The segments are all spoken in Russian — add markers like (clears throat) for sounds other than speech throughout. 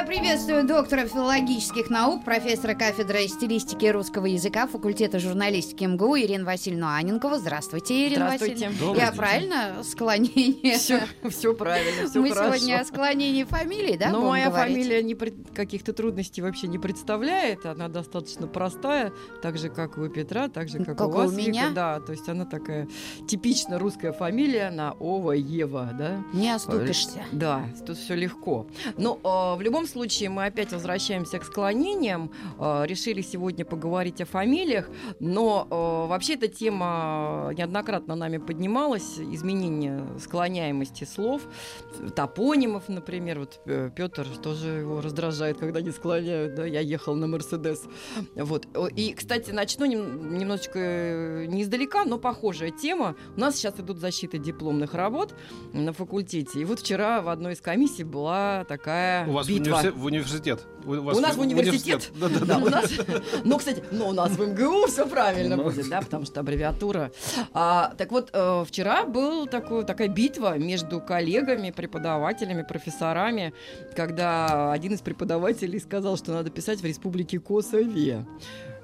Я приветствую доктора филологических наук, профессора кафедры стилистики и русского языка факультета журналистики МГУ Ирину Васильевну Аненкову. Здравствуйте, Ирина Здравствуйте. Васильевна. Добрый Я день. правильно склонение? Все, все правильно, все Мы хорошо. сегодня о склонении фамилии, да, Но будем моя говорить? фамилия не пред- каких-то трудностей вообще не представляет. Она достаточно простая, так же, как и у Петра, так же, как, Как у и у вас, меня. Вика. Да, то есть она такая типично русская фамилия на Ова, Ева, да? Не оступишься. Да, тут все легко. Но э, в любом случае мы опять возвращаемся к склонениям. Э, решили сегодня поговорить о фамилиях, но э, вообще эта тема неоднократно нами поднималась. Изменение склоняемости слов, топонимов, например. Вот Петр тоже его раздражает, когда не склоняют. Да? Я ехал на Мерседес. Вот. И, кстати, начну нем- немножечко э, не издалека, но похожая тема. У нас сейчас идут защиты дипломных работ на факультете. И вот вчера в одной из комиссий была такая У вас битва. Универси- в университет? У, вас У нас в университет? (laughs) Ну, кстати, ну, у нас в МГУ все правильно Ну. будет, да, потому что аббревиатура. А, так вот, э, вчера был такой, такая битва между коллегами, преподавателями, профессорами, когда один из преподавателей сказал, что надо писать в Республике Косове.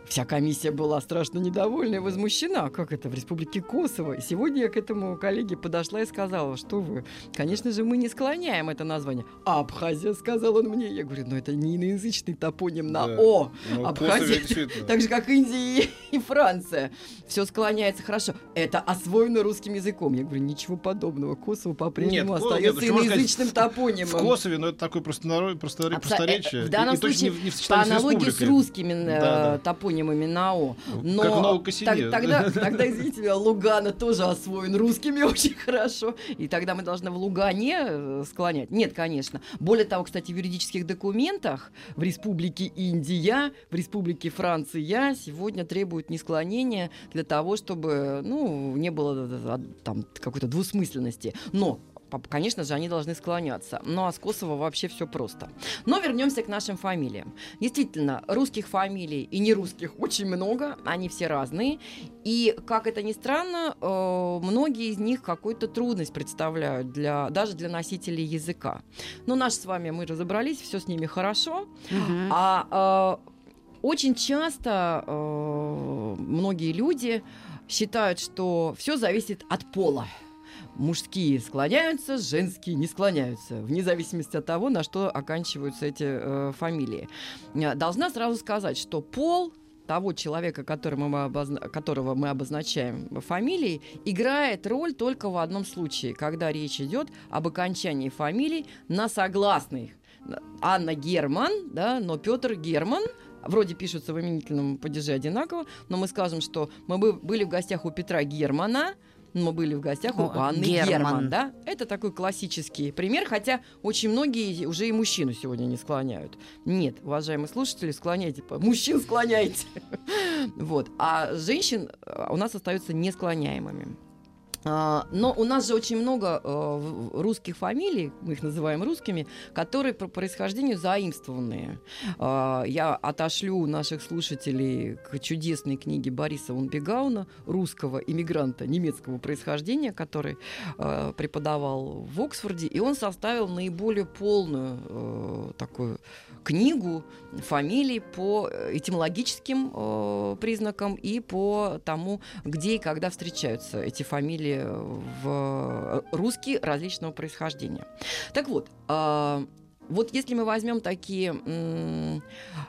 Вся комиссия была страшно недовольна и возмущена. Как это в Республике Косово? И сегодня я к этому коллеге подошла и сказала, что вы, конечно же, мы не склоняем это название. Абхазия, сказал он мне. Я говорю, ну это не иноязычный топоним на Да. О. Ну, Абхазия, (laughs) так же, как Индия и, (laughs) и Франция. Все склоняется хорошо. Это освоено русским языком. Я говорю, ничего подобного. Косово по-прежнему Нет, остается нет, почему сказать, иноязычным В топонимом. Косове, но это такое просто, народ, просто Абсо- просторечие. э, в данном и, случае не, не в По аналогии с республикой. русскими э, Да, да. топонимами на О. Но Как в Новокосине. так- тогда, тогда, извините меня, Лугана тоже освоен русскими (laughs) очень хорошо. И тогда мы должны в Лугане э, склонять. Нет, конечно. Более того, кстати, в юридических документах в Республике Индия, в Республике Франция сегодня требуют не склонения для того, чтобы ну, не было э, там какой-то двусмысленности. Но Конечно же, они должны склоняться. Ну а с Косово вообще все просто. Но вернемся к нашим фамилиям. Действительно, русских фамилий и нерусских очень много, они все разные. И, как это ни странно, э, многие из них какую-то трудность представляют для, даже для носителей языка. Но наши с вами, мы разобрались, все с ними хорошо. Мгм. А э, очень часто э, многие люди считают, что все зависит от пола. Мужские склоняются, женские не склоняются, вне зависимости от того, на что оканчиваются эти э, фамилии. Э, Должна сразу сказать, что пол того человека, которого мы, обозна- которого мы обозначаем фамилией, играет роль только в одном случае, когда речь идет об окончании фамилий на согласных. Анна Герман, да, но Петр Герман, вроде пишутся в именительном падеже одинаково, но мы скажем, что мы бы- были в гостях у Петра Германа, мы были в гостях у Анны Герман. Герман. да? Это такой классический пример, хотя очень многие уже и мужчину сегодня не склоняют. Нет, уважаемые слушатели, склоняйте, мужчин склоняйте. (laughs) Вот. А женщин э, у нас остаются несклоняемыми. А, Но у нас же очень много э, русских фамилий, мы их называем русскими, которые по происхождению заимствованные. А, Я отошлю наших слушателей к чудесной книге Бориса Унбегауна, русского иммигранта немецкого происхождения, который э, преподавал в Оксфорде, и он составил наиболее полную э, такую книгу фамилий по э, этимологическим э, признакам и по тому, где и когда встречаются эти фамилии в русские различного происхождения. Так вот, а, вот если мы возьмем такие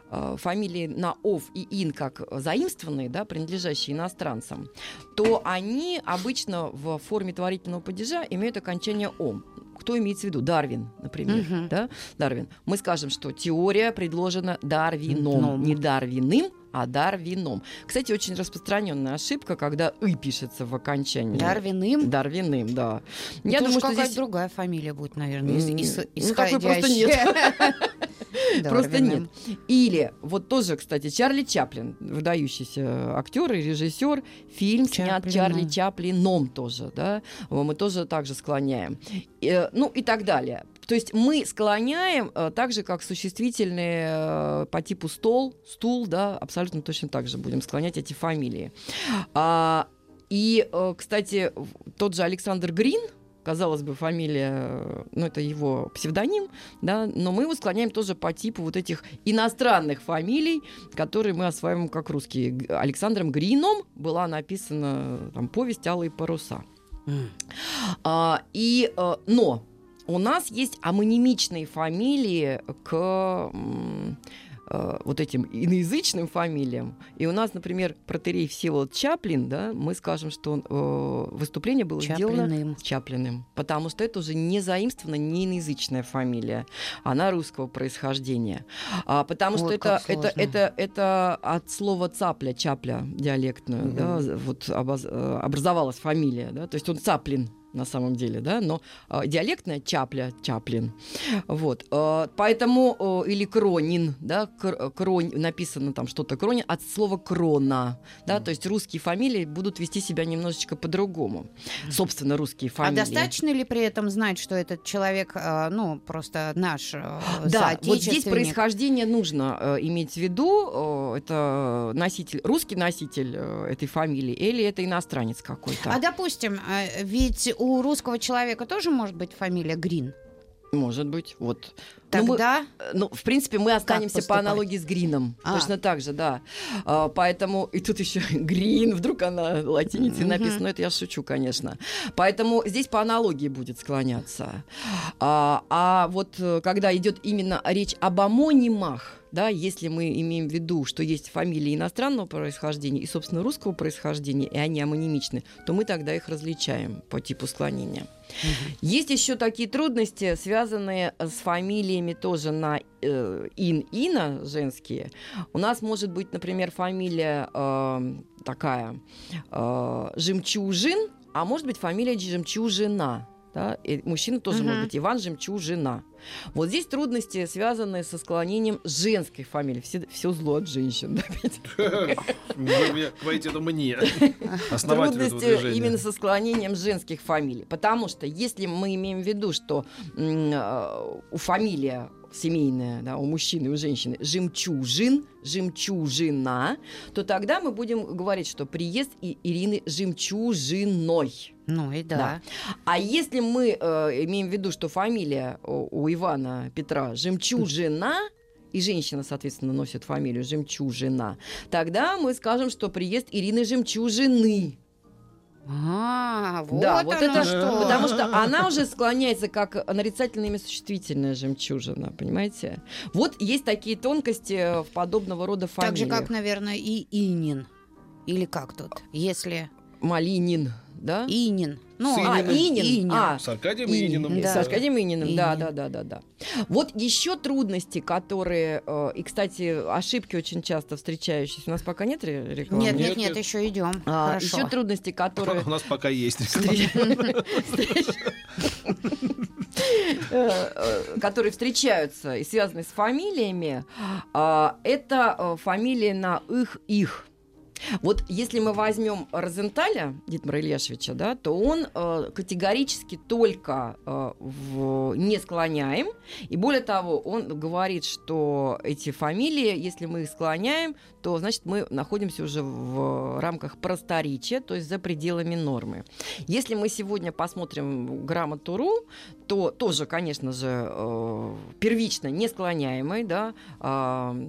а, фамилии на ов и ин как заимствованные, да, принадлежащие иностранцам, то они обычно в форме творительного падежа имеют окончание ом. Кто имеется в виду? Дарвин, например. Мгм. Да? Дарвин. Мы скажем, что теория предложена Дарвином, Ном. не Дарвиным, а Дарвином. Кстати, очень распространенная ошибка, когда «ы» пишется в окончании. Дарвиным? Дарвиным, да. Я Я думаю, что здесь... другая фамилия будет, наверное, из- М, из- ну, такой просто исходящая. Просто (laughs) (laughs) нет. Или вот тоже, кстати, Чарли Чаплин, выдающийся актер и режиссер, фильм снят. Чарли Чаплином тоже, да, мы тоже также склоняем. Э, Ну и так далее. То есть мы склоняем э, так же, как существительные э, по типу стол, стул, да, абсолютно точно так же будем склонять эти фамилии. А, и, э, кстати, тот же Александр Грин, казалось бы, фамилия, ну, это его псевдоним, да, но мы его склоняем тоже по типу вот этих иностранных фамилий, которые мы осваиваем как русские. Александром Грином была написана там, повесть «Алые паруса». М. А, и, но у нас есть амонимичные фамилии к э, вот этим иноязычным фамилиям. И у нас, например, протерей Всеволод Чаплин, да, мы скажем, что он, э, выступление было сделано Чаплиным. Чаплиным, потому что это уже не заимствована, не иноязычная фамилия, она русского происхождения. А, потому что Вот это, как это, сложно. это, это от слова цапля, чапля диалектную, да, вот обоз- э, образовалась фамилия, да, то есть он цаплин на самом деле, да, но э, диалектная чапля, чаплин, вот, э, поэтому, э, или кронин, да, кр- крон, написано там что-то кронин, от слова крона, да, то есть русские фамилии будут вести себя немножечко по-другому, собственно, русские А фамилии. достаточно ли при этом знать, что этот человек, э, ну, просто наш э, (gasps) Да, вот здесь происхождение нужно э, иметь в виду. Э, это носитель, русский носитель э, этой фамилии или это иностранец какой-то. А допустим, э, ведь у русского человека тоже может быть фамилия Грин. Может быть, вот. Ну, мы- Тогда Ну, в принципе, мы останемся по аналогии с Грином. А. Точно так же, да. А, поэтому, и тут еще (laughs) Грин, вдруг она латиницей Мгм. написана, но это я шучу, конечно. Поэтому здесь по аналогии будет склоняться. А, а вот э, когда идет именно речь об амонимах, да, если мы имеем в виду, что есть фамилии иностранного происхождения и, собственно, русского происхождения, и они амонимичны, то мы тогда их различаем по типу склонения. Есть еще такие трудности, связанные с фамилиями тоже на э, ин-ина женские. У нас может быть, например, фамилия э, такая э, Жемчужин, а может быть фамилия Жемчужина. Да? И мужчина тоже Мгм. может быть Иван Жемчужина. Вот здесь трудности, связанные со склонением женской фамилии. Все, зло от женщин. (laughs) говорите, это мне. Трудности именно со склонением женских фамилий. Потому что если мы имеем в виду, что э, у фамилия семейная, да, у мужчины и у женщины жемчужин, жемчужина, то тогда мы будем говорить, что приезд И- Ирины жемчужиной. ну и да. А если мы э, имеем в виду, что фамилия у, у Ивана Петра жемчужина, и женщина, соответственно, носит фамилию жемчужина, тогда мы скажем, что приезд Ирины жемчужины. А, вот, да, вот это что. потому что она уже склоняется как нарицательное имя существительное жемчужина, понимаете? Вот есть такие тонкости в подобного рода Так фамилиях. же, как, наверное, и Инин. Или как тут? Если Малинин, да? Инин. Ну, С а, Ининым. Инин. А, С Аркадием Инин, Ининым. да. С Аркадием Ининым, да, Инин. да, да, да, да. Вот еще трудности, которые, э, и, кстати, ошибки очень часто встречающиеся. У нас пока нет ре- рекламы? нет, нет, Нет, нет, еще идем. А, Хорошо. еще трудности, которые У нас пока есть. встреч- э, э, которые встречаются и связаны с фамилиями, а, это фамилии на их их. Вот если мы возьмем Розенталя Дитмара Ильяшевича, да, то он э, категорически только э, в- не склоняем. И более того, он говорит, что эти фамилии, если мы их склоняем, то значит мы находимся уже в рамках просторечия, то есть за пределами нормы. Если мы сегодня посмотрим грамоту.ру, то тоже, конечно же, э, первично не склоняемый, да,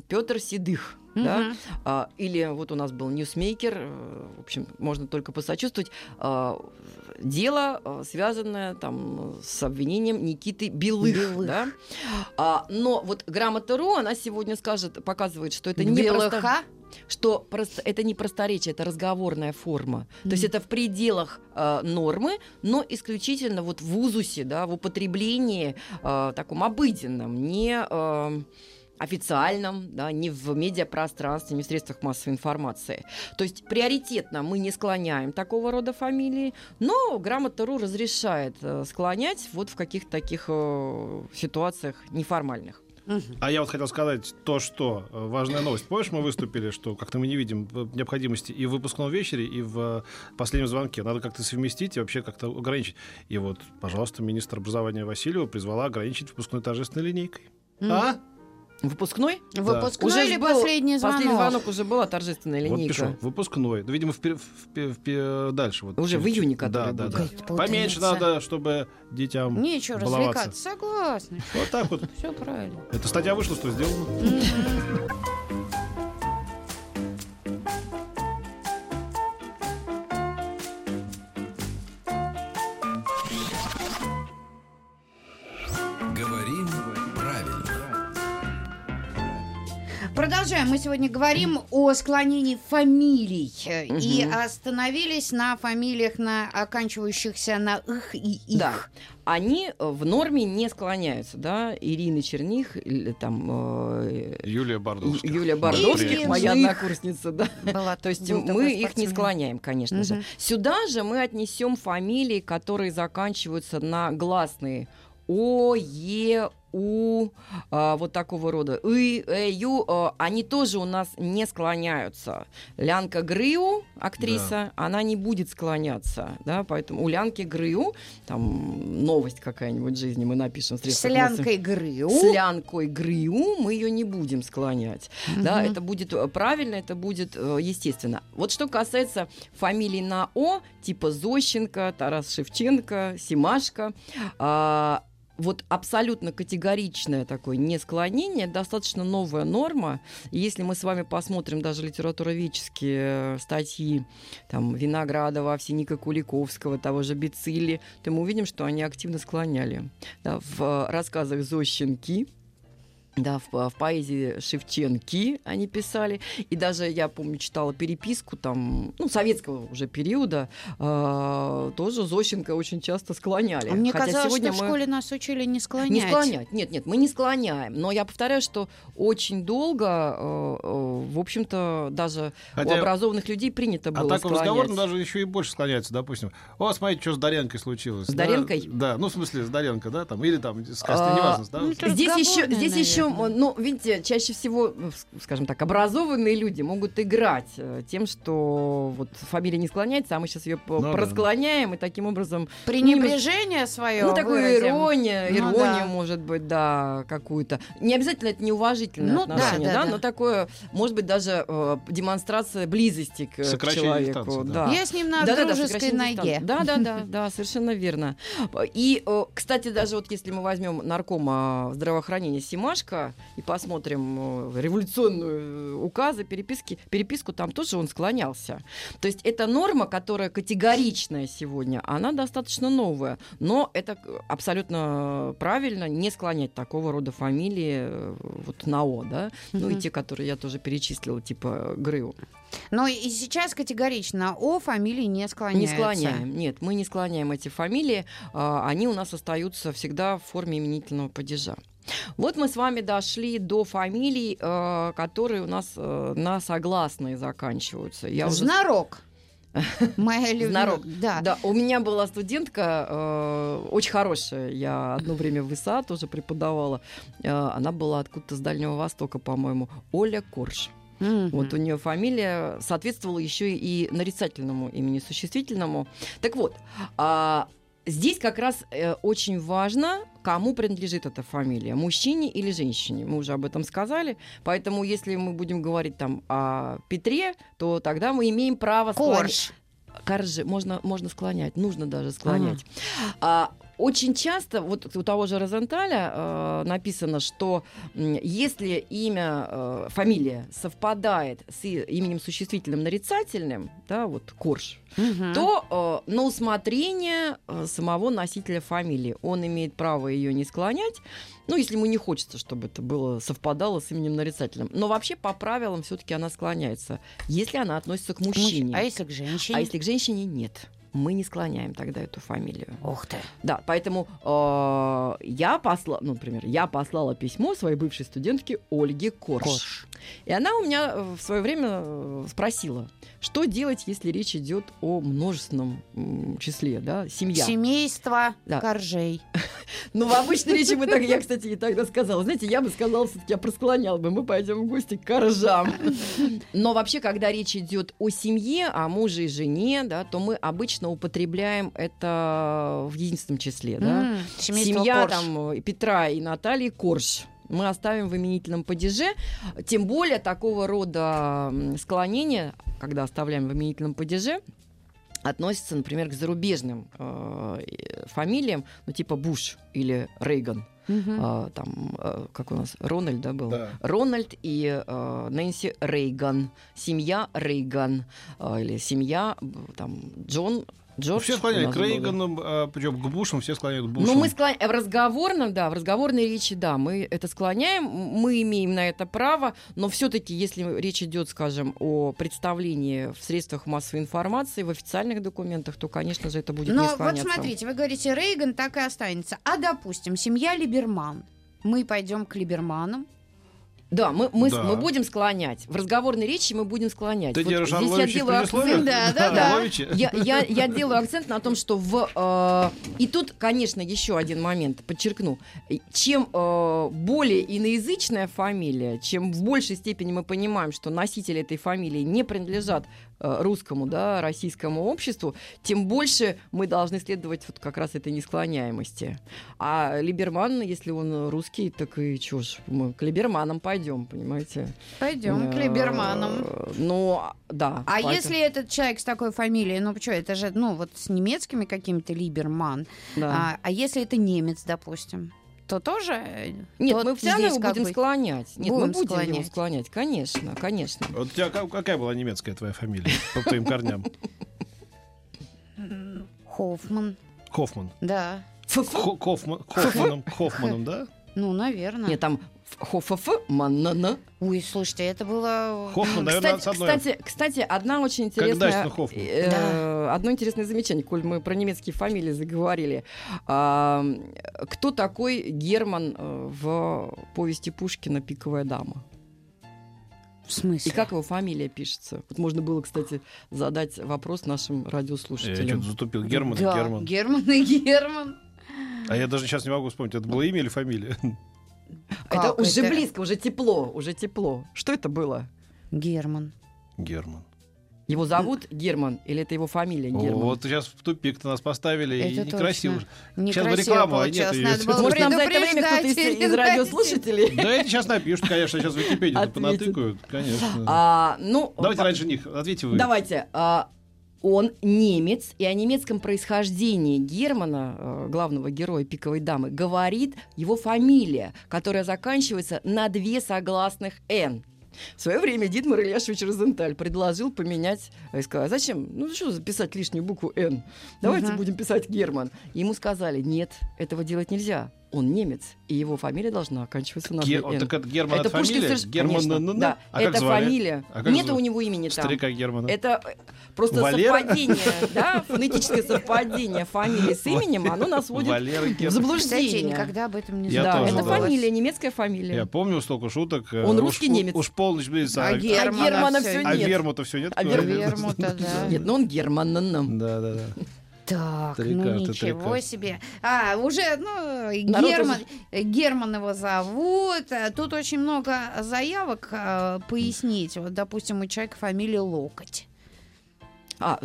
Петр Седых. Да? Мгм. А, или вот у нас был ньюсмейкер, э, в общем, можно только посочувствовать. а, Дело, э, связанное там с обвинением Никиты Белых. Белых. Да? А, но вот грамота.ру, она сегодня скажет, показывает, что это не просто Белыха? что просто это не просторечие, это разговорная форма. То есть это в пределах э, нормы, но исключительно вот в узусе, да, в употреблении э, таком обыденном, не э, официальном, да, не в медиапространстве, не в средствах массовой информации. То есть приоритетно мы не склоняем такого рода фамилии, но грамота.ру разрешает э, склонять вот в каких-то таких э, ситуациях неформальных. А я вот хотел сказать то, что э, важная новость. Помнишь, мы выступили, что как-то мы не видим необходимости и в выпускном вечере, и в последнем звонке. Надо как-то совместить и вообще как-то ограничить. И вот, пожалуйста, министр образования Васильева призвала ограничить выпускной торжественной линейкой. А? Выпускной? Выпускной Уже или был- последний звонок? Последний звонок уже была торжественная Вот линейка. пишу, выпускной. Да, видимо, впе- впе- впе- дальше. Вот, Уже в июне, Да, который да, будет. да. Какая-то Поменьше надо, чтобы детям Нечего баловаться. развлекаться. Согласна. Вот так вот. Все правильно. Эта статья вышла, что сделано. Продолжаем. Мы сегодня говорим о склонении фамилий. э, И остановились на фамилиях, на оканчивающихся на их и их. Да. Они э, в норме не склоняются, да, Ирина Черних, или там э, Юлия Бардовская. Юлия Бардовских, моя же однокурсница, да. Была- То есть был мы их не склоняем, конечно же. Мгм. Сюда же мы отнесем фамилии, которые заканчиваются на гласные О, Е, У, а, вот такого рода. И, э, Ю, а, они тоже у нас не склоняются. Лянка Грыу, актриса, она не будет склоняться, да, поэтому у Лянки Грыу, там новость какая-нибудь в жизни мы напишем в С Лянкой Грыу. с лянкой грыу мы ее не будем склонять. Да, Мгм. это будет э, правильно, это будет э, естественно. Вот что касается фамилий на О, типа Зощенко, Тарас Шевченко, Симашко, а, вот абсолютно категоричное такое несклонение, достаточно новая норма. Если мы с вами посмотрим даже литературоведческие э, статьи там, Виноградова, Овсяника Куликовского, того же Бицилли, то мы увидим, что они активно склоняли. Да, в э, рассказах Зощенки, да, в, в поэзии Шевченки они писали. И даже, я помню, читала переписку там, ну, советского уже периода, э, тоже Зощенко очень часто склоняли. А мне Хотя казалось, сегодня что в мы... школе нас учили не склонять. Не склонять. Нет, нет, мы не склоняем. Но я повторяю, что очень долго, э, э, в общем-то, даже у Хотя- образованных людей принято А было так в разговоре склонять. даже еще и больше склоняются, допустим. О, смотрите, что с Даренкой случилось. С да? Даренкой? Да, ну, в смысле, с Даренко, да, там, или там, с Кастей, А, неважно, да. ну, Здесь еще, здесь еще, наверное. ну, видите, чаще всего, ну, скажем так, образованные люди могут играть э, тем, что вот фамилия не склоняется, а мы сейчас ее Ну да. просклоняем, и таким образом... Пренебрежение свое Ну, такую выразим. ирония, Ну, иронию, да. может быть, да, какую-то. Не обязательно это неуважительное Ну, да, отношение, да, да, да. но такое, может быть, даже э, демонстрация близости к, к Сокращение человеку. дистанции, да. Я с ним на Да-да-да, дружеской сокращение ноге. Да, да, да, да, совершенно верно. И, э, кстати, даже вот если мы возьмем наркома здравоохранения Симашко и посмотрим э, революционную э, указы, переписки, переписку, там тоже он склонялся. То есть это норма, которая категоричная сегодня, она достаточно новая, но это абсолютно правильно не склонять такого рода фамилии э, вот на О, да, ну и те, которые я тоже перечислила, типа Грыу. Но и сейчас категорично о фамилии не Не склоняются. склоняем. Нет, мы не склоняем эти фамилии. а, Они у нас остаются всегда в форме именительного падежа. Вот мы с вами дошли до фамилий, э, которые у нас э, на согласные заканчиваются. Я уже Знарок. (laughs) Моя любимая. Знарок. Да. Да, у меня была студентка э, очень хорошая. Я одно время в ИСА тоже преподавала. Э, она была откуда-то с Дальнего Востока, по-моему. Оля Корж. Мгм. Вот у нее фамилия соответствовала еще и нарицательному имени существительному. Так вот, а, здесь как раз э, очень важно, кому принадлежит эта фамилия, мужчине или женщине. Мы уже об этом сказали. Поэтому, если мы будем говорить там о Петре, то тогда мы имеем право склонять. Корж. Коржи можно, можно склонять, нужно даже склонять. А, очень часто, вот у того же Розенталя э, написано, что м, если имя, э, фамилия совпадает с именем существительным нарицательным, да, вот Корж, Мгм. то э, на усмотрение э, самого носителя фамилии он имеет право ее не склонять, ну, если ему не хочется, чтобы это было совпадало с именем нарицательным. Но вообще по правилам все-таки она склоняется, если она относится к Мужч- мужчине. А если к женщине? А если к женщине нет, мы не склоняем тогда эту фамилию. Ух ты. Да, поэтому э, я послала, ну, например, я послала письмо своей бывшей студентке Ольге Корж. Корж. И она у меня э, в свое время э, спросила, что делать, если речь идет о множественном числе, да, семья. Семейство Да. коржей. (laughs) Ну, в обычной речи мы так, я, кстати, и тогда сказала. Знаете, я бы сказала, все-таки я просклонял бы, мы пойдем в гости к коржам. (laughs) Но вообще, когда речь идет о семье, о муже и жене, да, то мы обычно употребляем это в единственном числе, да. Семейство Семья Корж. там э, Петра и Натальи Корж. Мы оставим в именительном падеже. Тем более такого рода м, склонения, когда оставляем в именительном падеже, относятся, например, к зарубежным э, фамилиям, ну типа Буш или Рейган. А, там, э, как у нас, Рональд, да, был? Да. Рональд и э, Нэнси Рейган. Семья Рейган. э, или семья, там, Джон, Джордж. Все у склоняют к. Рейгану, причем к Бушам, все склоняют к Бушам. Ну, мы склон... в разговорном, да, в разговорной речи, да, мы это склоняем, мы имеем на это право, но все-таки, если речь идет, скажем, о представлении в средствах массовой информации, в официальных документах, то, конечно же, это будет Но не вот склоняться. смотрите, вы говорите, Рейган так и останется. А допустим, семья Либерман. Мы пойдем к Либерманам. Да, мы, мы, Да. мы будем склонять. В разговорной речи мы будем склонять. Ты Вот держишь здесь я делаю акцент- Да, да, (laughs) да. Я, я, я делаю акцент на том, что в... э, и тут, конечно, еще один момент, подчеркну. Чем э, более иноязычная фамилия, чем в большей степени мы понимаем, что носители этой фамилии не принадлежат русскому, да, российскому обществу, тем больше мы должны следовать вот как раз этой несклоняемости. А Либерман, если он русский, так и чё ж, мы к Либерманам пойдем, понимаете? Пойдем к Э, Либерманам. Ну, да. А поэтому- если этот человек с такой фамилией, ну что, это же, ну вот с немецкими какими-то Либерман, Да. а, а если это немец, допустим, то тоже... э, Нет, тот мы все равно его будем бы- склонять. Нет, мы Будем будем его склонять. склонять, конечно, конечно. Вот у тебя ка- какая была немецкая твоя фамилия по твоим корням? Хоффман, Хоффман. да. Хо- Хоффман- Хоффманом, Хоффманом, да? Ну, наверное. Нет, там хофф манана. Ой, слушайте, это было... Хоффман, наверное, Кстати, с одной. кстати, кстати, одна очень Как интересная... Хоффман. э, Одно интересное замечание, коль мы про немецкие фамилии заговорили. А, Кто такой Герман э, в повести Пушкина «Пиковая дама»? В смысле? И как его фамилия пишется? Вот можно было, кстати, задать вопрос нашим Я радиослушателям. что-то затупил. Герман и да, Герман. Герман и Герман. А я даже сейчас не могу вспомнить, это было имя или фамилия? Это уже это? близко, уже тепло, уже тепло. Что это было? Герман. Герман. Его зовут Герман или это его фамилия Герман? Вот сейчас в тупик нас поставили, и Это некрасиво. точно. Некрасиво Сейчас бы рекламу, а нет (laughs) было Может, нам за это время кто-то из, из радиослушателей? (laughs) Да эти сейчас напишут, конечно, сейчас в Википедию понатыкают, конечно. А, ну, Давайте по- раньше них, ответьте вы. Давайте. а, он немец, и о немецком происхождении Германа, э, главного героя «Пиковой дамы», говорит его фамилия, которая заканчивается на две согласных «н». В свое время Дитмар Ильяшевич Розенталь предложил поменять, и сказал, «А зачем, ну что записать лишнюю букву «Н», давайте Мгм. будем писать Герман. Ему сказали, нет, этого делать нельзя, он немец, и его фамилия должна оканчиваться на Ге- две вот «Н». так это Герман Это фамилия? соверш- Герман Конечно, на- на- да, А это звали? фамилия. А Нет звали? у него имени там. Старика Германа. Это э, просто Валера? совпадение, (laughs) да, фонетическое совпадение фамилии с именем, оно нас вводит Валера в Герман. Кстати, я заблуждение. никогда об этом не да, знала. тоже, это да. фамилия, немецкая фамилия. Я помню столько шуток. э, Он уж- русский немец. Уж полночь близится. А А, Германа, а Германа всё всё а нет. Вермута все нет? А? Вермута, да. Нет, ну он Герман. Да, да, да. Так, Три ну ничего карты. себе. А, уже, ну, Народ Герман, Герман его зовут. А Тут очень много заявок а, пояснить. Вот, допустим, у человека фамилия Локоть. А,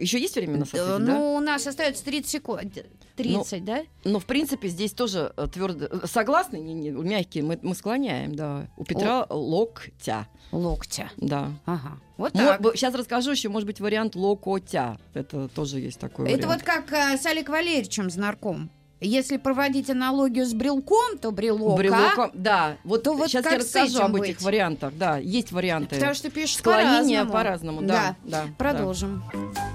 еще есть время на Э, самом деле, да? Ну, у нас остается 30 секунд. 30, да? Но, в принципе, здесь тоже твердо... Согласны? Не, не, мягкие, мы, мы склоняем, да. У Петра локтя, Локтя. да. Ага. Вот так. Сейчас расскажу еще, может быть, вариант локотя. Это тоже есть такой Это вариант. вот как а, с Олег Валерьевичем знарком. Если проводить аналогию с брелком, то брелок, а? Брелоком, да. Вот, То вот сейчас я расскажу об быть? этих вариантах. Да, есть варианты. Потому что пишешь Склонение по-разному. по-разному, да. да, да. Продолжим. Говорим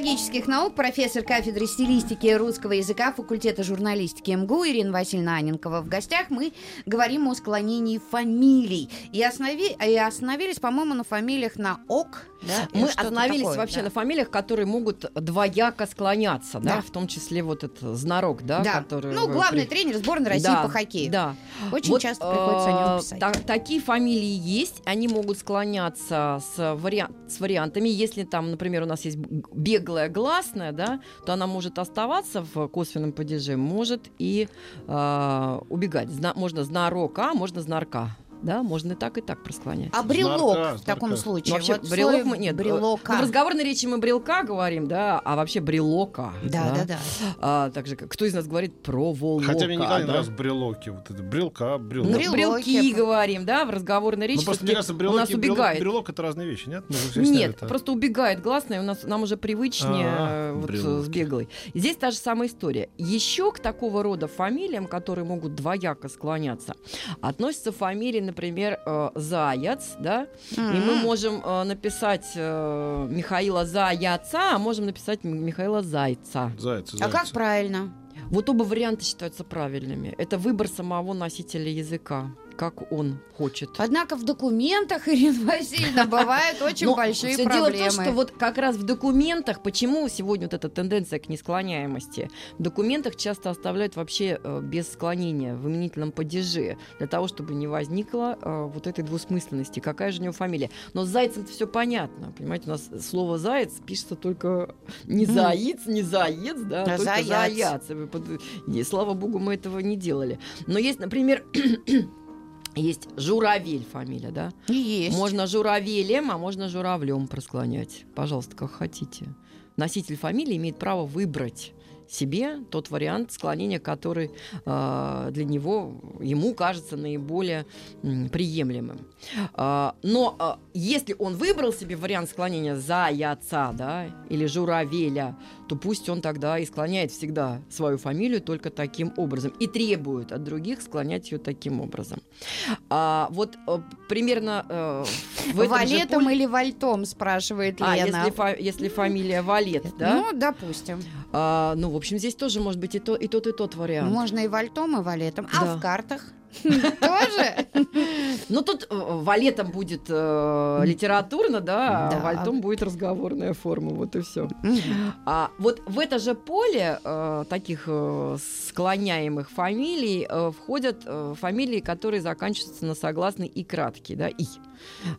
филологических наук, профессор кафедры стилистики русского языка факультета журналистики МГУ Ирина Васильевна Аненкова. В гостях мы говорим о склонении фамилий. И, основи... и остановились, по-моему, на фамилиях на ок. Да? Мы остановились такое, вообще да. на фамилиях, которые могут двояко склоняться, да, Да. в том числе вот этот знарок, да, Да. который... Ну, главный при- тренер сборной России Да, по хоккею. Да. Очень Вот, часто приходится о нем э, писать. та- такие фамилии есть, они могут склоняться с, вариа- с вариантами. Если там, например, у нас есть б- беглая гласная, да, то она может оставаться в косвенном падеже, может и э, убегать. Зна- можно знарока, можно знарка. Да, можно и так, и так просклонять. А брелок Знарка, в таком знарка. случае? Ну, вообще, Вот брелок мы... Нет, э, брелока. ну, в разговорной речи мы брелка говорим, да, а вообще брелока. Да, да, да. А, так же, кто из нас говорит про волока? Хотя мне никогда не да? нравятся брелоки. Вот это брелка, брелок. Ну, Брелоки. брелки говорим, да, в разговорной речи. Ну, просто мне кажется, у брелоки нас и брелок, убегает. брелок это разные вещи, нет? Мы же все сняли Нет, это. просто убегает гласная, у нас нам уже привычнее А, э, вот, э, брелоки. с беглой. Здесь та же самая история. Еще к такого рода фамилиям, которые могут двояко склоняться, относятся фамилии, например, э, Заяц, да, и мы можем э, написать э, Михаила Заяца, а можем написать Михаила Зайца. Зайцы, А как правильно? Вот оба варианта считаются правильными. Это выбор самого носителя языка, как он хочет. Однако в документах, (laughs) Ирина Васильевна, бывают (laughs) очень большие всё проблемы. Дело в том, что вот как раз в документах, почему сегодня вот эта тенденция к несклоняемости, в документах часто оставляют вообще э, без склонения в именительном падеже, для того, чтобы не возникло э, вот этой двусмысленности. Какая же у него фамилия? Но с зайцем все понятно. Понимаете, у нас слово заяц пишется только не заиц, не заец, да, А только заяц. И, слава богу, мы этого не делали. Но есть, например, (clears throat) есть журавель фамилия, да? Есть. Можно журавелем, а можно журавлем просклонять. Пожалуйста, как хотите. Носитель фамилии имеет право выбрать себе тот вариант склонения, который э, для него, ему кажется наиболее м, приемлемым. А, но а, если он выбрал себе вариант склонения заяца, да, или журавеля, то пусть он тогда и склоняет всегда свою фамилию только таким образом и требует от других склонять ее таким образом. А, вот э, примерно э, в этом же Валетом поле- или вальтом, спрашивает а, Лена. если, фа- если фамилия Валет, да? Ну, допустим. А, ну, в общем, здесь тоже может быть и, то, и тот, и тот вариант. Можно и вальтом, и валетом. А Да. в картах? Тоже? Ну, тут э, валетом будет э, литературно, да, Да. а вальтом будет разговорная форма, вот и все. А вот в это же поле э, таких э, склоняемых фамилий входят фамилии, которые заканчиваются на согласный и краткий, да, и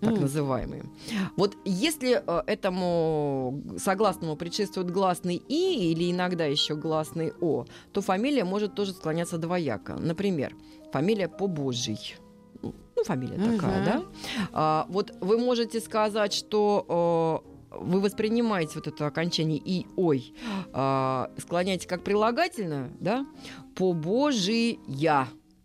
так Мгм. называемые. Вот если этому согласному предшествует гласный и или иногда еще гласный о, то фамилия может тоже склоняться двояко. Например, фамилия по Божий. Ну, фамилия такая, Мгм. да? А, вот вы можете сказать, что э, вы воспринимаете вот это окончание и ой, а, склоняете как прилагательное, да? По Божия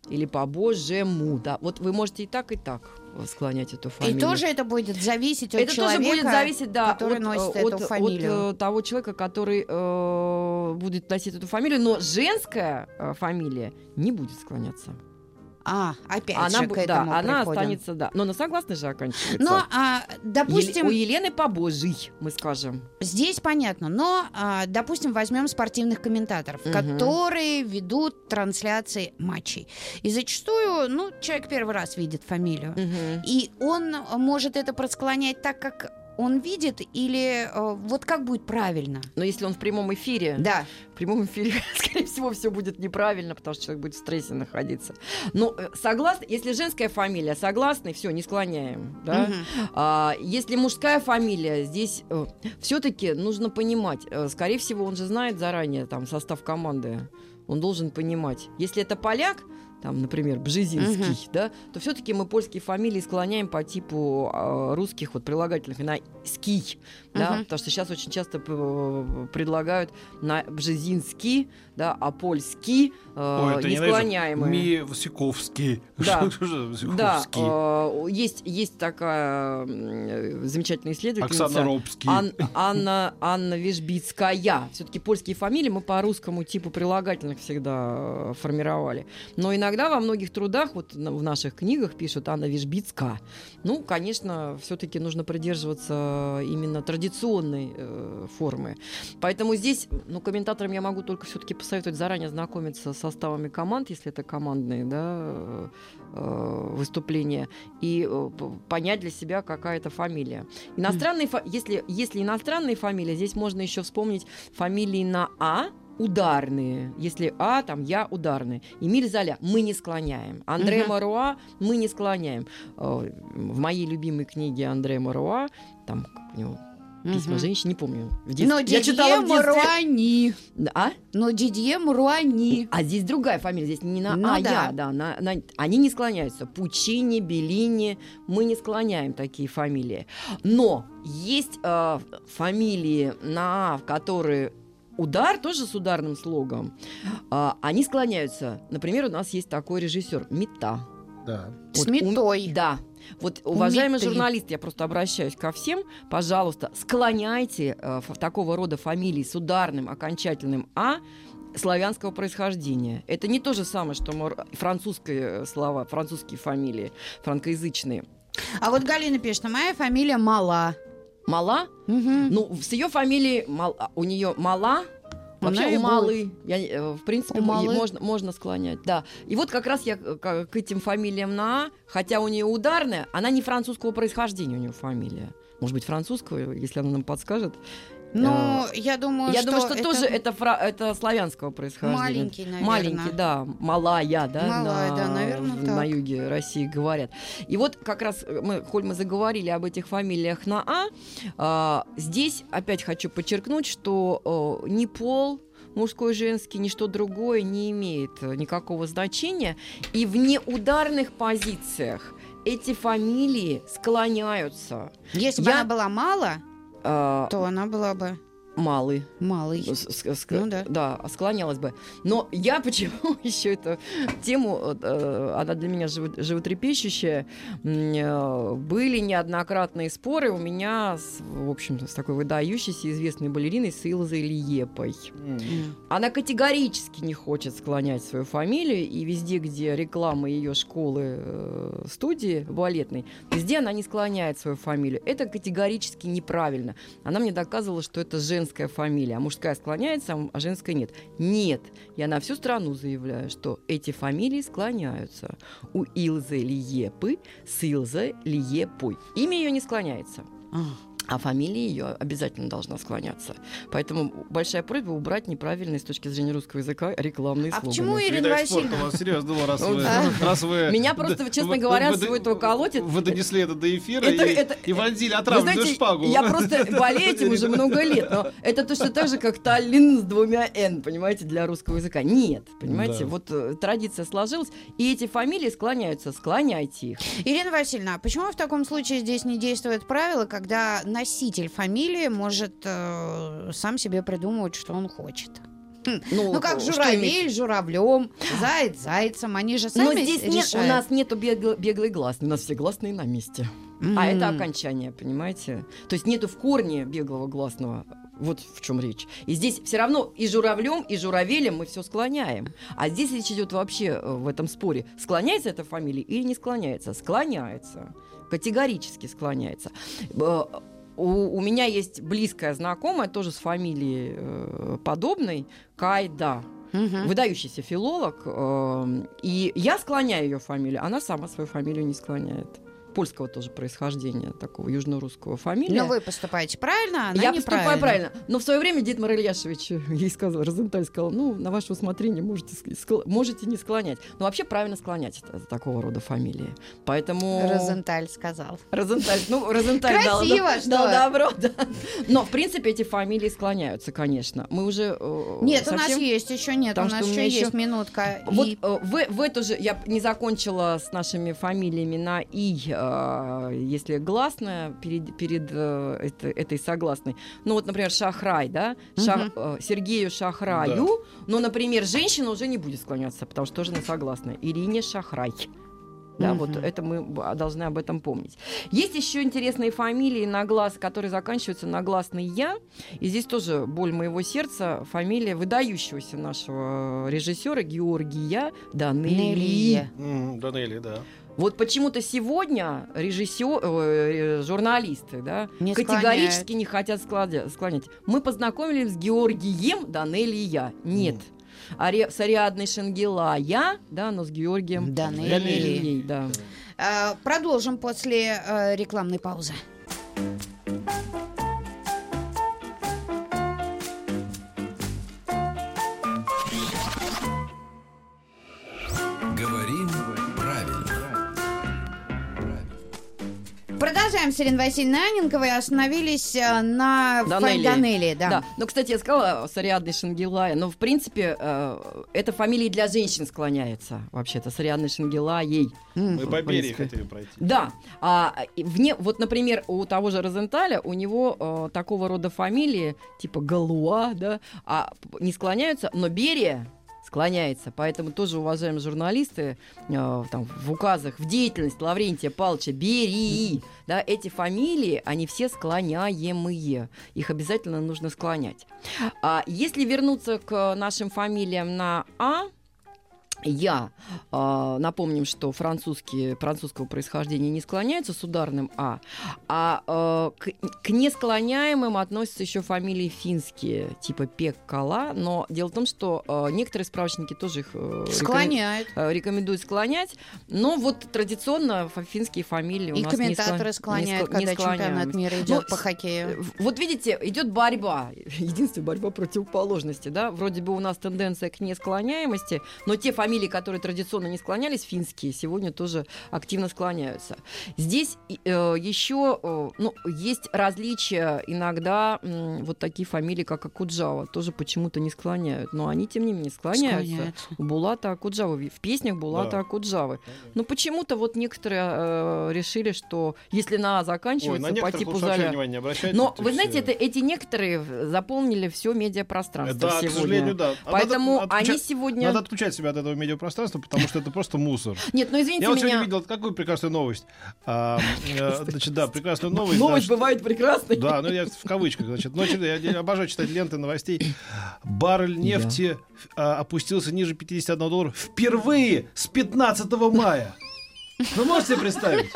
или по Божьему, да. Вот вы можете и так, и так э, склонять эту И фамилию. тоже это будет зависеть от это человека. тоже будет зависеть, да, который от, носит э, эту от- фамилию. от, э, того человека, который э, будет носить эту фамилию, но женская э, фамилия не будет склоняться. А, опять она, же к этому да, она приходим. останется, да. Но на согласной же оканчивается. Но, а, допустим, Еле- у Елены по Божий, мы скажем. Здесь понятно, но, а, допустим, возьмем спортивных комментаторов, Мгм. которые ведут трансляции матчей. И зачастую, ну, человек первый раз видит фамилию. И он может это просклонять так, как он видит, или э, вот как будет правильно. Но если он в прямом эфире, Да. в прямом эфире, (laughs) скорее всего, все будет неправильно, потому что человек будет в стрессе находиться. Но э, согласно, если женская фамилия согласный, все, не склоняем, да. Мгм. А, если мужская фамилия, здесь все-таки нужно понимать. э, скорее всего, он же знает заранее там состав команды. Он должен понимать. Если это поляк, там, например, Бжезинский, да, то все-таки мы польские фамилии склоняем по типу э, русских вот прилагательных. На ский, да, Мгм. потому что сейчас очень часто предлагают на Бжезинский, да, а польский э, Ой, это не ненавижу. склоняемые. Мивсиковский. Да. (laughs) Да, э, есть, есть такая замечательная исследовательница. Оксана Робский. Ан- Анна, Анна Вишбицкая. Все-таки польские фамилии мы по русскому типу прилагательных всегда э, формировали. Но иногда во многих трудах, вот в наших книгах пишут Анна Вишбицка. Ну, конечно, все-таки нужно придерживаться именно традиционной э, формы. Поэтому здесь, ну, комментаторам я могу только все-таки посоветовать заранее знакомиться с составами команд, если это командные, да, э, э, выступления, и э, понять для себя, какая это фамилия. Иностранные, фа- если, если иностранные фамилии, здесь можно еще вспомнить фамилии на А, ударные. Если А, там я ударный. Эмиль Золя мы не склоняем. Андре Мгм. Маруа мы не склоняем. Э, В моей любимой книге Андре Маруа, там как у него письма Мгм. женщин, не помню. В детстве- Но я Дидье читала в детстве. Муруани. А? Но Дидье Муруани. А здесь другая фамилия, здесь не на Ну А, да. я, да, на, на- они не склоняются. Пучини, Беллини, мы не склоняем такие фамилии. Но есть э, фамилии на А, в которые удар, тоже с ударным слогом, а, они склоняются. Например, у нас есть такой режиссер Мета. Да. С Вот у- метой. Да. Вот, уважаемые Меты. журналисты, я просто обращаюсь ко всем, пожалуйста, склоняйте э, такого рода фамилии с ударным окончательным «а», славянского происхождения. Это не то же самое, что мор- французские э, слова, французские фамилии, франкоязычные. А вот Галина пишет, моя фамилия Мала. Мала, Мгм. ну, с ее фамилией, Мал- а, у нее Мала, Вообще Она у малы, я, э, в принципе, У м- малы. можно, можно склонять, да. И вот как раз я к, к- к этим фамилиям на «а», хотя у нее ударная, она не французского происхождения у нее фамилия. Может быть, французского, если она нам подскажет. Ну, я думаю, я что думаю, что тоже это, фра- это славянского происхождения. маленький, наверное. Маленький, да, малая, да, Малая, на, да, наверно, в- так. на юге России говорят. И вот как раз мы, коль мы заговорили об этих фамилиях на А, а, здесь опять хочу подчеркнуть, что э, ни пол, мужской, женский, ничто другое не имеет э, никакого значения. И в неударных позициях эти фамилии склоняются. Если бы Я- она была мало, то она была бы малый. малой. С- с- Ну да. склонялась бы. Но я почему (laughs) еще эту тему, э, она для меня живо- животрепещущая, э, были неоднократные споры у меня, с, в общем с такой выдающейся известной балериной с Илзой Лиепой. М. Она категорически не хочет склонять свою фамилию, и везде, где реклама ее школы, э, студии балетной, везде она не склоняет свою фамилию. Это категорически неправильно. Она мне доказывала, что это женская фамилия, а мужская склоняется, а женская нет. Нет. Я на всю страну заявляю, что эти фамилии склоняются. У Илзы Лиепы с Илзой Лиепой. Имя ее не склоняется. А. А фамилия ее обязательно должна склоняться. Поэтому большая просьба убрать неправильные с точки зрения русского языка рекламные А слоганы. почему Ирина Васильевна? у вас серьезно думал, раз Вот вы, раз вы... Меня просто, честно говоря, вы- свой этого колотит. Вы донесли это до эфира Это- и, это- и вонзили отравленную шпагу. я просто болею этим уже много лет, но это точно так же, как Таллин с двумя «н», понимаете, для русского языка. Нет, понимаете, Да. вот э, традиция сложилась, и эти фамилии склоняются, склоняйте их. Ирина Васильевна, а почему в таком случае здесь не действует правило, когда носитель фамилии может э, сам себе придумывать, что он хочет? Ну, как что журавель журавлем, заяц зайцем, они же сами Но здесь нет, у решают. нас нету бегло- беглой гласной, у нас все гласные на месте. А это окончание, понимаете? То есть нету в корне беглого гласного. Вот в чем речь. И здесь все равно и журавлем, и журавелем мы все склоняем. А здесь речь идет вообще э, в этом споре. Склоняется эта фамилия или не склоняется? Склоняется. Категорически склоняется. У, у меня есть близкая знакомая, тоже с фамилией э, подобной, Кайда. Мгм. Выдающийся филолог. э, и я склоняю ее фамилию, она сама свою фамилию не склоняет. Польского тоже происхождения, такого южно-русского фамилия. Но вы поступаете правильно, она я поступаю правильно. Но в свое время Дитмар Ильяшевич ей сказал, Розенталь сказал, ну, на ваше усмотрение можете, скл- можете не склонять. Но вообще правильно склонять это- такого рода фамилии. Поэтому... Розенталь сказал. Розенталь, ну, Розенталь дал, Красиво, дал- добро, да. Но, в принципе, эти фамилии склоняются, конечно. Мы уже э, Нет, у нас совсем- есть еще нет, Потому у нас еще есть минутка. Вот И э, в, в эту же я не закончила с нашими фамилиями на и, э, если гласная перед, перед э, это- этой согласной. Ну вот, например, Шахрай, да, Шах- э, Сергею Шахраю. Но, например, женщина уже не будет склоняться, потому что тоже на согласной. Ирине Шахрай. Да, вот Мгм. это мы б- должны об этом помнить. Есть еще интересные фамилии на глаз, которые заканчиваются на гласный я. И здесь тоже боль моего сердца. Фамилия выдающегося нашего режиссера Георгия Данелии. Данелли, да. Вот почему-то сегодня режиссер, э, журналисты, да, Не категорически склоняют. не хотят складя- склонять. Мы познакомились с Георгием Данелли и я. Нет. Ари- с Ариадной Шангелая, да, но с Георгием Данелли. Данелией, да. А, Продолжим после э, рекламной паузы. Продолжаем с Ириной Васильевной Аненковой. Остановились э, на. Данелли, да. Да. Но, кстати, я сказала с Ариадной Шангелая, но, в принципе, э, эта фамилия для женщин склоняется, вообще-то, с Ариадной Шангелаей. Мы по Берии хотели пройти. Да, а вне, вот, например, у того же Розенталя, у него э, такого рода фамилии, типа Галуа, да, а не склоняются, но Берия склоняется. Поэтому тоже, уважаемые журналисты, э, там, в указах, в деятельность Лаврентия Павловича Берии, да, эти фамилии, они все склоняемые. Их обязательно нужно склонять. А если вернуться к нашим фамилиям на «а», я а, напомним, что французские, французского происхождения не склоняются с ударным А, а э, к, к несклоняемым относятся еще фамилии финские, типа Пеккала, но дело в том, что э, некоторые справочники тоже их э, рекомен- Склоняют. э, рекомендуют склонять, но вот традиционно финские фамилии у И нас не комментаторы склон- склоняют, не не когда чемпионат мира идет Ну, по хоккею. В- Вот видите, идет борьба. (laughs) Единственная борьба противоположности, да. Вроде бы у нас тенденция к несклоняемости, но те фамилии, которые традиционно не склонялись, финские, сегодня тоже активно склоняются. Здесь э, еще э, ну, есть различия. Иногда м, вот такие фамилии, как Акуджава, тоже почему-то не склоняют. Но они, тем не менее, склоняются. Склоняются. У Булата Акуджавы. В песнях Булата Да. Акуджавы. Но почему-то вот некоторые э, решили, что если на А Ой, заканчивается, на по типу внимания не но вы знаете, все- это, эти некоторые заполнили все медиапространство Да, сегодня. к сожалению, да. А Поэтому надо они сегодня... Надо отключать себя от этого медиапространства, потому что это просто мусор. Нет, ну извините Я вот меня. сегодня видел какую прекрасную новость. А, э, Значит, да, прекрасную новость. Новость да, бывает прекрасной. Да, ну я в кавычках, значит. Я, обожаю читать ленты новостей. Баррель нефти а, опустился ниже 51 доллара впервые с 15 мая. Вы можете себе представить?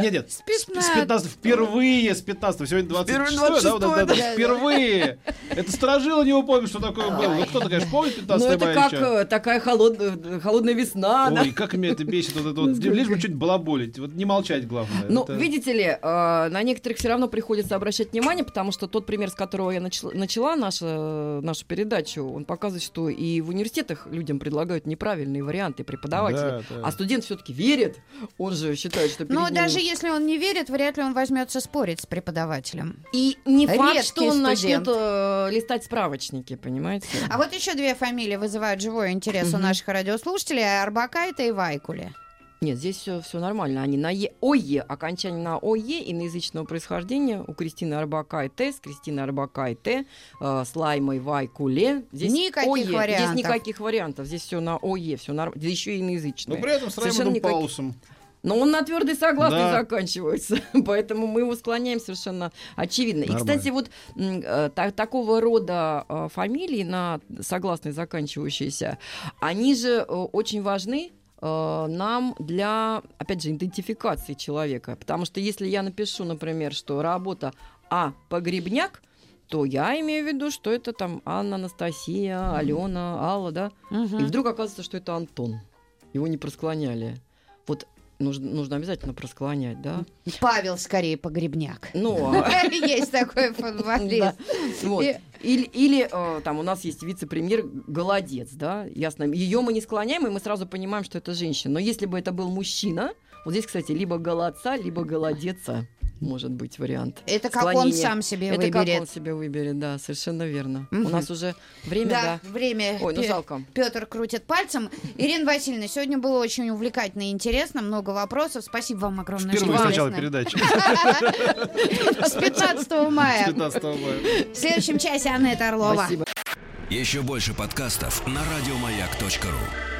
Нет, нет, с, с 15 впервые с 15 сегодня 26 Впервые да, вот это, да, 26-е, да, впервые. Это сторожило не помнит, что такое было. Ну, кто-то, конечно, помнит 15 Ну это как э, такая холодная, холодная весна. Ой, как меня это бесит, вот это вот, лишь бы что-нибудь балаболить, вот не молчать главное. Ну, видите ли, э, на некоторых все равно приходится обращать внимание, потому что тот пример, с которого я начала, нашу передачу, он показывает, что и в университетах людям предлагают неправильные варианты да. А студент все-таки верит, он же считает, что Но ним- даже если он не верит, вряд ли он возьмется спорить с преподавателем. И не факт, что он начнет. Э, листать справочники, понимаете? А вот еще две фамилии вызывают живой интерес у наших радиослушателей. Арбакайта и Вайкули. Нет, здесь все, все нормально. Они на е, ОЕ, окончание на ОЕ иноязычного происхождения. У Кристины Арбакайте, с Кристиной Арбакайте, э, с Лаймой Вайкуле. Здесь Никаких ОЕ. Здесь вариантов. никаких вариантов. Здесь все на ОЕ, все нормально. Здесь еще и Но иноязычное. при этом с Совершенно Раймондом Паулсом. Но он на твердый согласный Да. заканчивается. (laughs) Поэтому мы его склоняем совершенно очевидно. И, Нормально. кстати, вот э, та- такого рода э, фамилии на согласный заканчивающиеся, они же э, очень важны нам для, опять же, идентификации человека. Потому что если я напишу, например, что работа А. Погребняк, то я имею в виду, что это там Анна, Анастасия, Алена, Алла, да? И вдруг оказывается, что это Антон. Его не просклоняли. Вот нужно, нужно обязательно просклонять, да? Павел скорее Погребняк. Ну, а- (laughs) Есть такой футболист. Вот. Или, или э, там у нас есть вице-премьер Голодец, да, ясно. Ее мы не склоняем, и мы сразу понимаем, что это женщина. Но если бы это был мужчина, вот здесь, кстати, либо голодца, либо голодеца может быть вариант. Это как он Склонение. сам себе Это как он выберет. себе выберет, да, совершенно верно. Мгм. У нас уже время, да. Да, время. Ой, ну жалко. Петр крутит пальцем. Ирина Васильевна, сегодня было очень увлекательно и интересно, много вопросов. Спасибо вам огромное. Впервые с начала (laughs) с передачи. С 15 мая. 15 мая. В следующем часе Анетта Орлова. Спасибо. Еще больше подкастов на радиомаяк.ру.